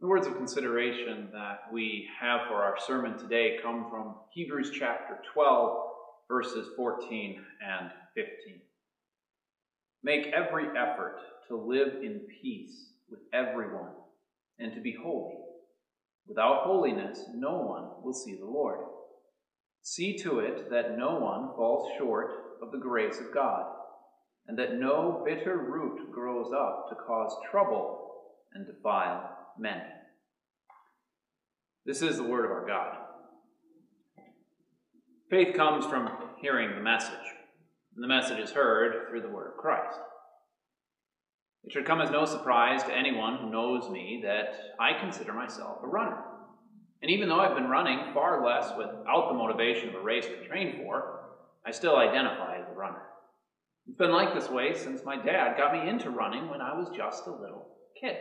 The words of consideration that we have for our sermon today come from Hebrews chapter 12, verses 14 and 15. Make every effort to live in peace with everyone and to be holy. Without holiness, no one will see the Lord. See to it that no one falls short of the grace of God, and that no bitter root grows up to cause trouble and defile many. This is the word of our God. Faith comes from hearing the message, and the message is heard through the word of Christ. It should come as no surprise to anyone who knows me that I consider myself a runner. And even though I've been running far less without the motivation of a race to train for, I still identify as a runner. It's been like this way since my dad got me into running when I was just a little kid.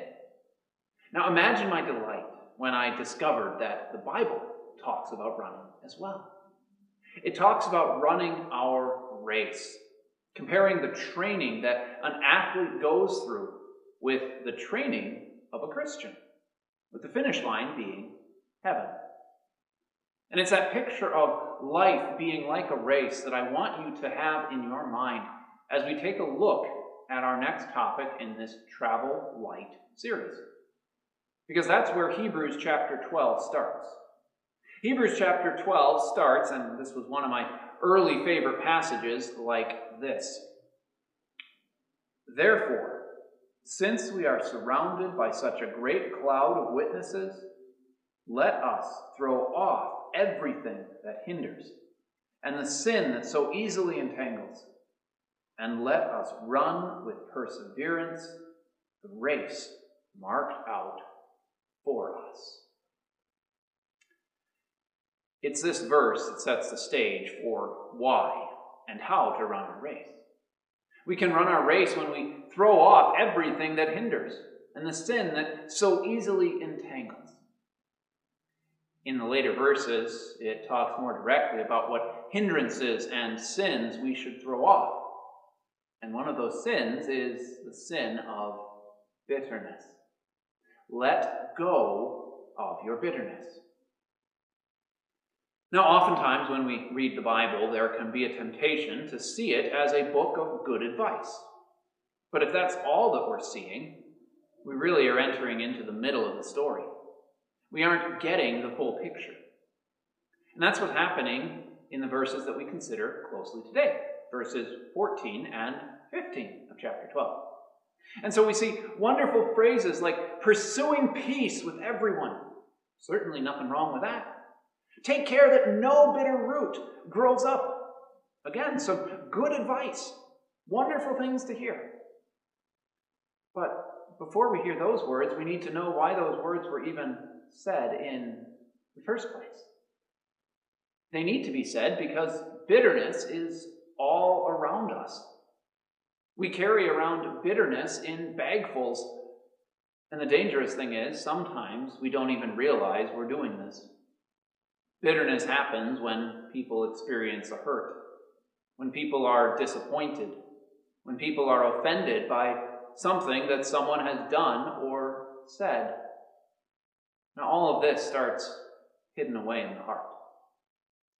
Now imagine my delight when I discovered that the Bible talks about running as well. It talks about running our race, comparing the training that an athlete goes through with the training of a Christian, with the finish line being heaven. And it's that picture of life being like a race that I want you to have in your mind as we take a look at our next topic in this Travel Light series. Because that's where Hebrews chapter 12 starts. Hebrews chapter 12 starts, and this was one of my early favorite passages, like this Therefore, since we are surrounded by such a great cloud of witnesses, let us throw off everything that hinders and the sin that so easily entangles, and let us run with perseverance the race marked out for us. It's this verse that sets the stage for why and how to run a race. We can run our race when we throw off everything that hinders and the sin that so easily entangles. In the later verses, it talks more directly about what hindrances and sins we should throw off. And one of those sins is the sin of bitterness. Let go of your bitterness. Now, oftentimes when we read the Bible, there can be a temptation to see it as a book of good advice. But if that's all that we're seeing, we really are entering into the middle of the story. We aren't getting the full picture. And that's what's happening in the verses that we consider closely today, verses 14 and 15 of chapter 12. And so we see wonderful phrases like pursuing peace with everyone. Certainly nothing wrong with that. Take care that no bitter root grows up. Again, some good advice. Wonderful things to hear. But before we hear those words, we need to know why those words were even said in the first place. They need to be said because bitterness is all around us. We carry around bitterness in bagfuls. And the dangerous thing is, sometimes we don't even realize we're doing this. Bitterness happens when people experience a hurt, when people are disappointed, when people are offended by something that someone has done or said. Now, all of this starts hidden away in the heart.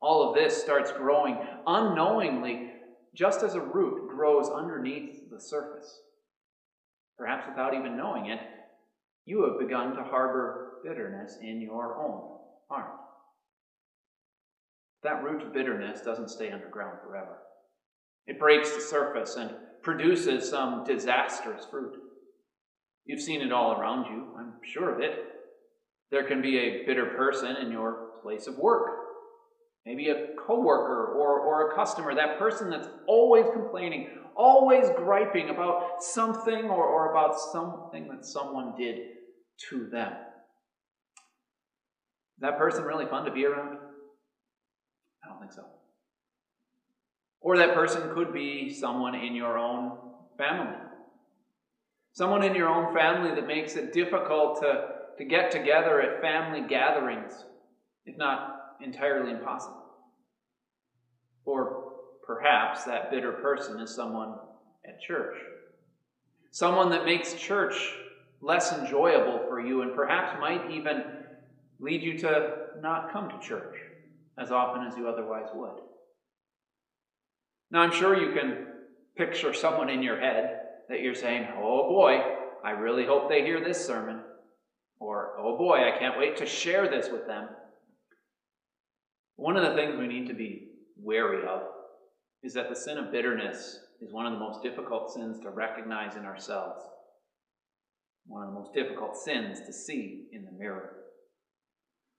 All of this starts growing unknowingly just as a root grows underneath the surface. Perhaps without even knowing it, you have begun to harbor bitterness in your own heart. That root of bitterness doesn't stay underground forever. It breaks the surface and produces some disastrous fruit. You've seen it all around you, I'm sure of it. There can be a bitter person in your place of work maybe a coworker or, or a customer, that person that's always complaining, always griping about something or, or about something that someone did to them. Is that person really fun to be around? I don't think so. Or that person could be someone in your own family. Someone in your own family that makes it difficult to, to get together at family gatherings, if not entirely impossible. Or perhaps that bitter person is someone at church. Someone that makes church less enjoyable for you and perhaps might even lead you to not come to church as often as you otherwise would. Now, I'm sure you can picture someone in your head that you're saying, oh boy, I really hope they hear this sermon. Or, oh boy, I can't wait to share this with them. One of the things we need to be wary of is that the sin of bitterness is one of the most difficult sins to recognize in ourselves, one of the most difficult sins to see in the mirror.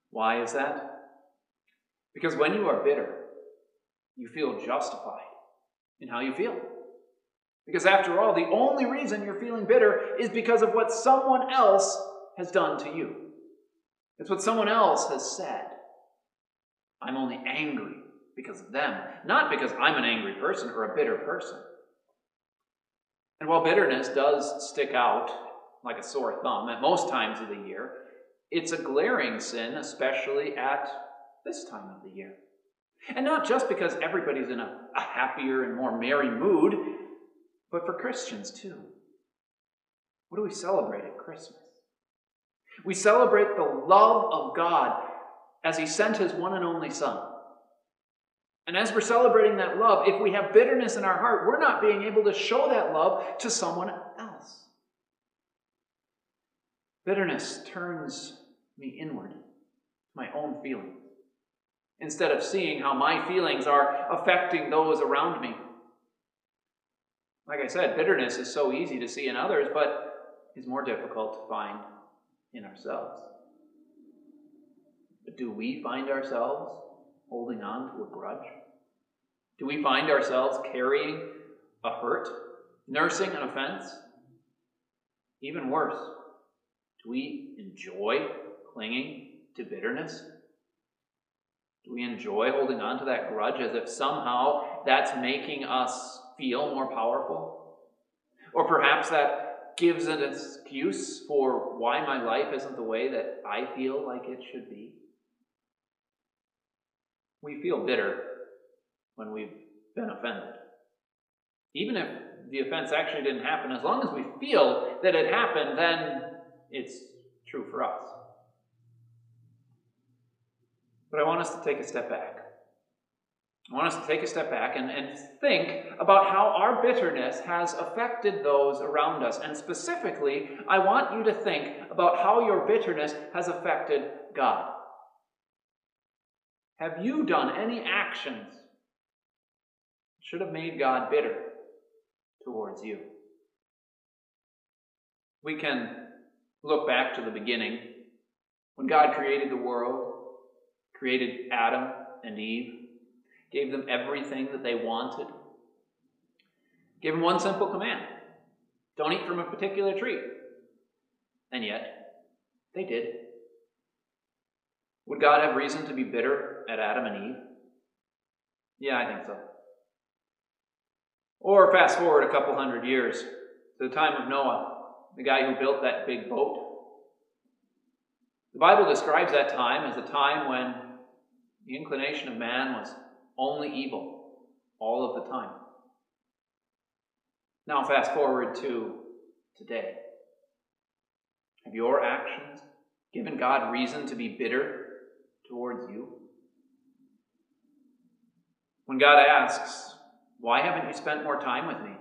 Why is that? Because when you are bitter, you feel justified in how you feel. Because after all, the only reason you're feeling bitter is because of what someone else has done to you. It's what someone else has said. I'm only angry because of them, not because I'm an angry person or a bitter person. And while bitterness does stick out like a sore thumb at most times of the year, it's a glaring sin, especially at this time of the year. And not just because everybody's in a, a happier and more merry mood, but for Christians too. What do we celebrate at Christmas? We celebrate the love of God as He sent His one and only Son. And as we're celebrating that love, if we have bitterness in our heart, we're not being able to show that love to someone else. Bitterness turns me inward, my own feelings, instead of seeing how my feelings are affecting those around me. Like I said, bitterness is so easy to see in others, but is more difficult to find in ourselves. But do we find ourselves holding on to a grudge? Do we find ourselves carrying a hurt, nursing an offense? Even worse, do we enjoy clinging to bitterness? Do we enjoy holding on to that grudge as if somehow that's making us feel more powerful? Or perhaps that gives an excuse for why my life isn't the way that I feel like it should be? We feel bitter when we've been offended. Even if the offense actually didn't happen, as long as we feel that it happened, then it's true for us. But I want us to take a step back. I want us to take a step back and, and think about how our bitterness has affected those around us. And specifically, I want you to think about how your bitterness has affected God. Have you done any actions that should have made God bitter towards you? We can look back to the beginning when God created the world, created Adam and Eve gave them everything that they wanted, gave them one simple command don't eat from a particular tree. And yet, they did. Would God have reason to be bitter at Adam and Eve? Yeah, I think so. Or fast forward a couple hundred years to the time of Noah, the guy who built that big boat. The Bible describes that time as a time when the inclination of man was only evil all of the time. Now, fast forward to today. Have your actions given God reason to be bitter towards you? When God asks, Why haven't you spent more time with me?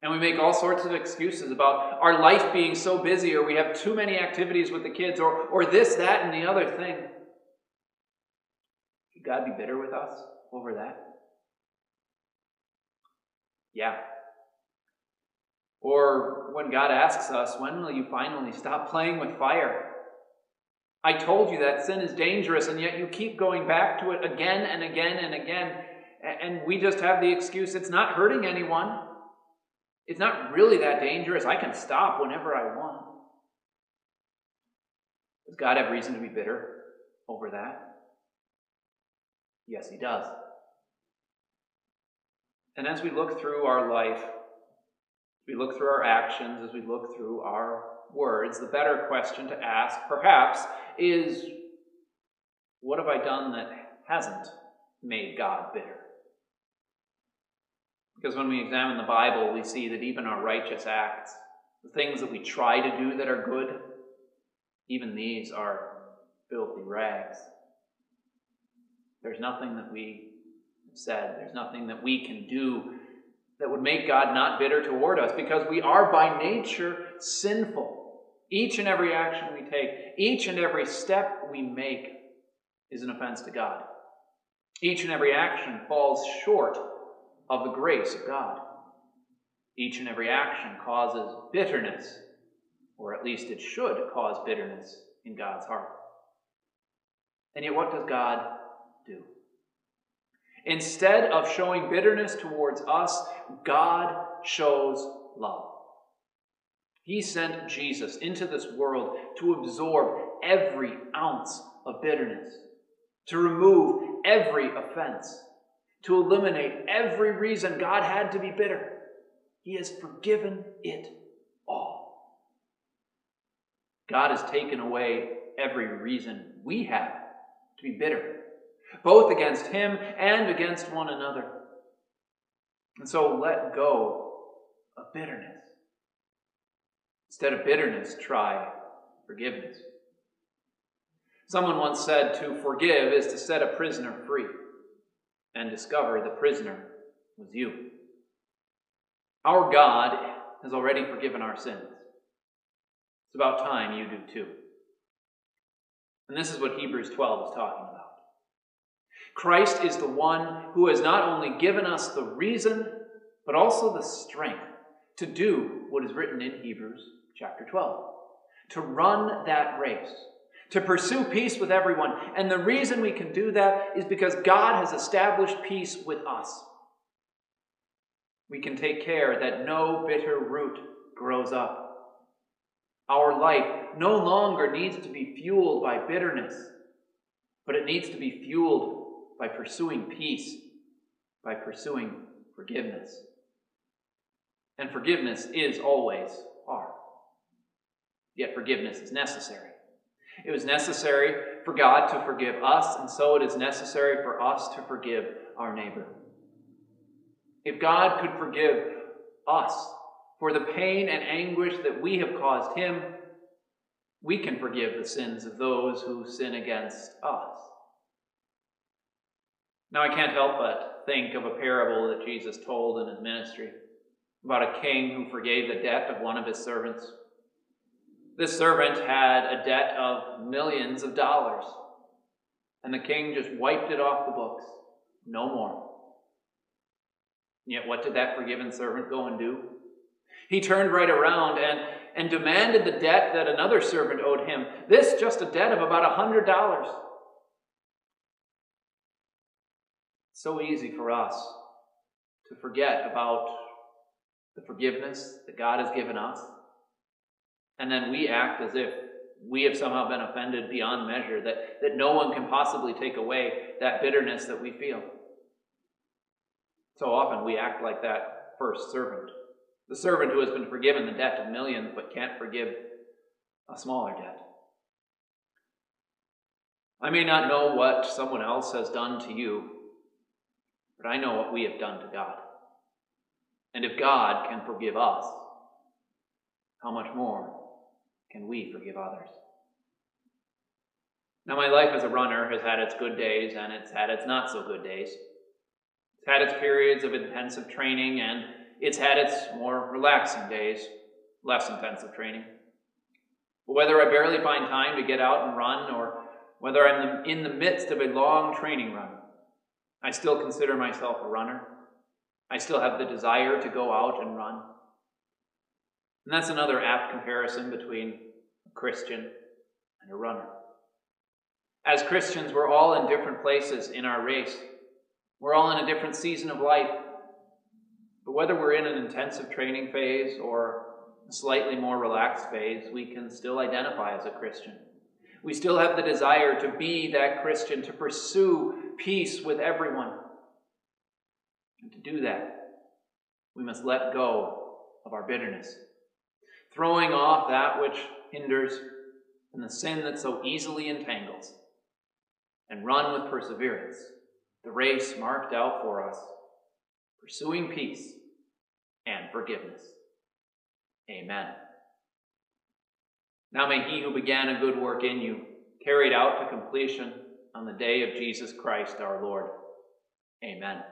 And we make all sorts of excuses about our life being so busy, or we have too many activities with the kids, or, or this, that, and the other thing. Could God be bitter with us over that? Yeah. Or when God asks us, when will you finally stop playing with fire? I told you that sin is dangerous, and yet you keep going back to it again and again and again. And we just have the excuse it's not hurting anyone. It's not really that dangerous. I can stop whenever I want. Does God have reason to be bitter over that? Yes, He does. And as we look through our life, we look through our actions, as we look through our words, the better question to ask, perhaps, is what have I done that hasn't made God bitter? Because when we examine the Bible, we see that even our righteous acts the things that we try to do that are good, even these are filthy rags. There's nothing that we said, there's nothing that we can do that would make God not bitter toward us because we are by nature sinful. Each and every action we take, each and every step we make is an offense to God. Each and every action falls short of the grace of God. Each and every action causes bitterness, or at least it should cause bitterness in God's heart. And yet, what does God do? Instead of showing bitterness towards us, God shows love. He sent Jesus into this world to absorb every ounce of bitterness, to remove every offense, to eliminate every reason God had to be bitter. He has forgiven it all. God has taken away every reason we have to be bitter, both against Him and against one another. And so let go of bitterness. Instead of bitterness, try forgiveness. Someone once said to forgive is to set a prisoner free and discover the prisoner was you. Our God has already forgiven our sins. It's about time you do too. And this is what Hebrews 12 is talking about. Christ is the one who has not only given us the reason, but also the strength to do what is written in Hebrews chapter 12 to run that race, to pursue peace with everyone. And the reason we can do that is because God has established peace with us. We can take care that no bitter root grows up. Our life no longer needs to be fueled by bitterness, but it needs to be fueled by pursuing peace, by pursuing forgiveness. And forgiveness is always hard. Yet forgiveness is necessary. It was necessary for God to forgive us, and so it is necessary for us to forgive our neighbor. If God could forgive us for the pain and anguish that we have caused him, we can forgive the sins of those who sin against us. Now, I can't help but think of a parable that Jesus told in his ministry about a king who forgave the debt of one of his servants. This servant had a debt of millions of dollars, and the king just wiped it off the books. No more. Yet, what did that forgiven servant go and do? He turned right around and, and demanded the debt that another servant owed him. This just a debt of about a $100. So easy for us to forget about the forgiveness that God has given us. And then we act as if we have somehow been offended beyond measure, that, that no one can possibly take away that bitterness that we feel. So often we act like that first servant. The servant who has been forgiven the debt of millions but can't forgive a smaller debt. I may not know what someone else has done to you, but I know what we have done to God. And if God can forgive us, how much more can we forgive others? Now, my life as a runner has had its good days and it's had its not so good days. It's had its periods of intensive training and it's had its more relaxing days, less intensive training. But whether I barely find time to get out and run or whether I'm in the midst of a long training run, I still consider myself a runner. I still have the desire to go out and run. And that's another apt comparison between a Christian and a runner. As Christians, we're all in different places in our race. We're all in a different season of life. But whether we're in an intensive training phase or a slightly more relaxed phase, we can still identify as a Christian. We still have the desire to be that Christian, to pursue peace with everyone. And to do that, we must let go of our bitterness, throwing off that which hinders and the sin that so easily entangles, and run with perseverance the race marked out for us, pursuing peace and forgiveness. Amen. Now may he who began a good work in you carry it out to completion on the day of Jesus Christ our Lord. Amen.